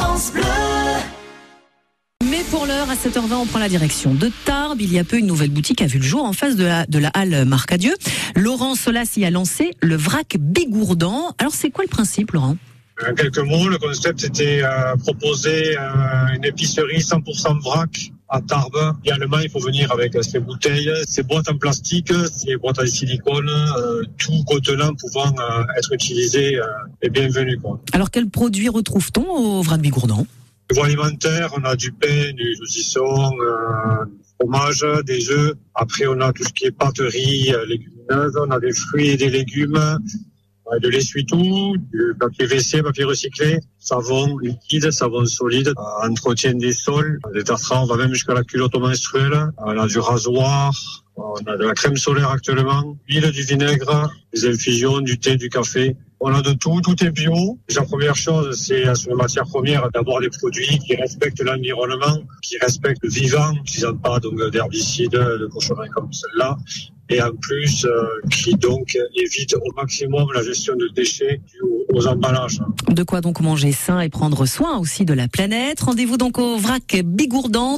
France Bleu. Mais pour l'heure, à 7h20, on prend la direction de Tarbes. Il y a peu, une nouvelle boutique a vu le jour en face de la, de la halle Marcadieu. Laurent Solas y a lancé le vrac Bigourdan. Alors, c'est quoi le principe, Laurent? En quelques mots, le concept était euh, proposer euh, une épicerie 100% vrac à Tarbes. Idéalement, il faut venir avec euh, ses bouteilles, ses boîtes en plastique, ses boîtes en silicone, euh, tout contenant pouvant euh, être utilisé euh, est bienvenu. Quoi. Alors, quels produits retrouve-t-on au vrac Bigourdan Niveau alimentaire, on a du pain, du saucisson, euh, du fromage, des œufs. Après, on a tout ce qui est pâterie, euh, légumineuse. On a des fruits et des légumes, euh, de l'essuie-tout, du papier WC, papier recyclé, savon liquide, savon solide, euh, entretien des sols, des tartrans. On va même jusqu'à la culotte menstruelle. On a du rasoir. On a de la crème solaire actuellement, l'huile du vinaigre, des infusions, du thé, du café. On a de tout, tout est bio. La première chose, c'est euh, sur les matières premières d'avoir des produits qui respectent l'environnement, qui respectent le vivant, qui n'ont pas d'herbicides, de cochonneries comme celle-là, et en plus euh, qui donc évite au maximum la gestion de déchets De quoi donc manger sain et prendre soin aussi de la planète. Rendez-vous donc au vrac Bigourdan.